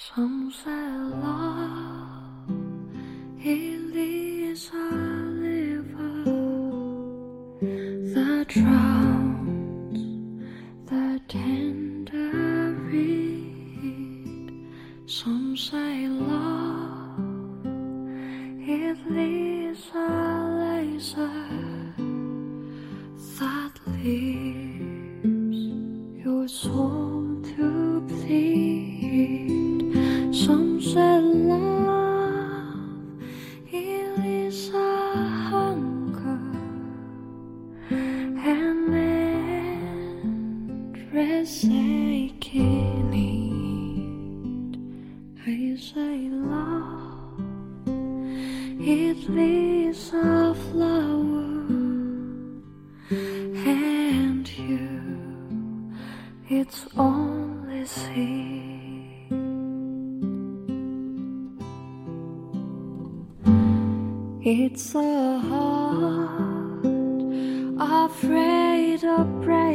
Some say love it is a river that drowns the tender reed. Some say love it is a laser that leaves your soul its a flower and you it's only seed. It's a heart afraid of breaking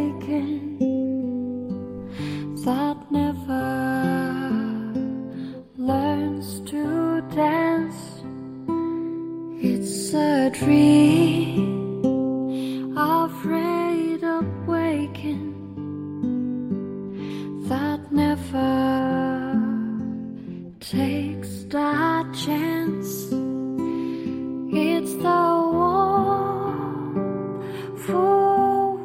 a dream afraid of waking that never takes that chance. It's the one who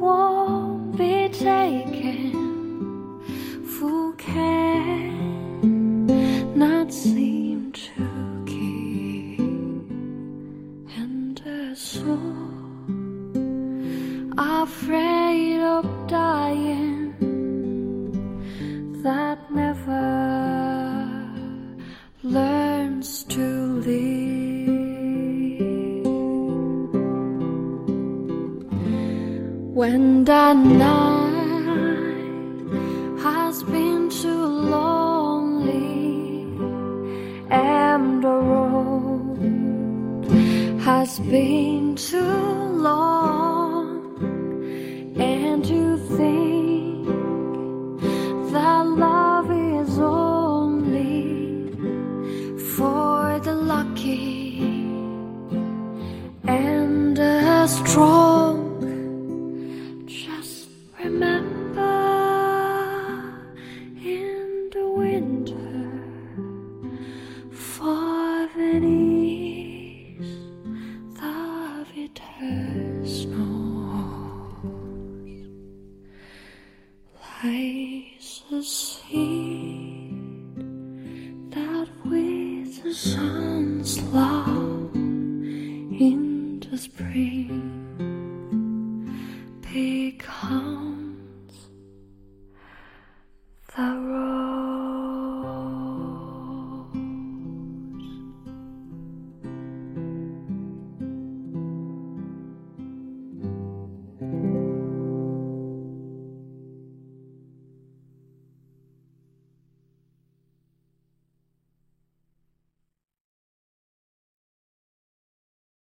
won't be taken, afraid of dying that never learns to live. When the night has been too lonely and the road has been too long, love is only for the lucky and the strong. Just remember in the winter for Venice the winter snows lies sun's long into spring become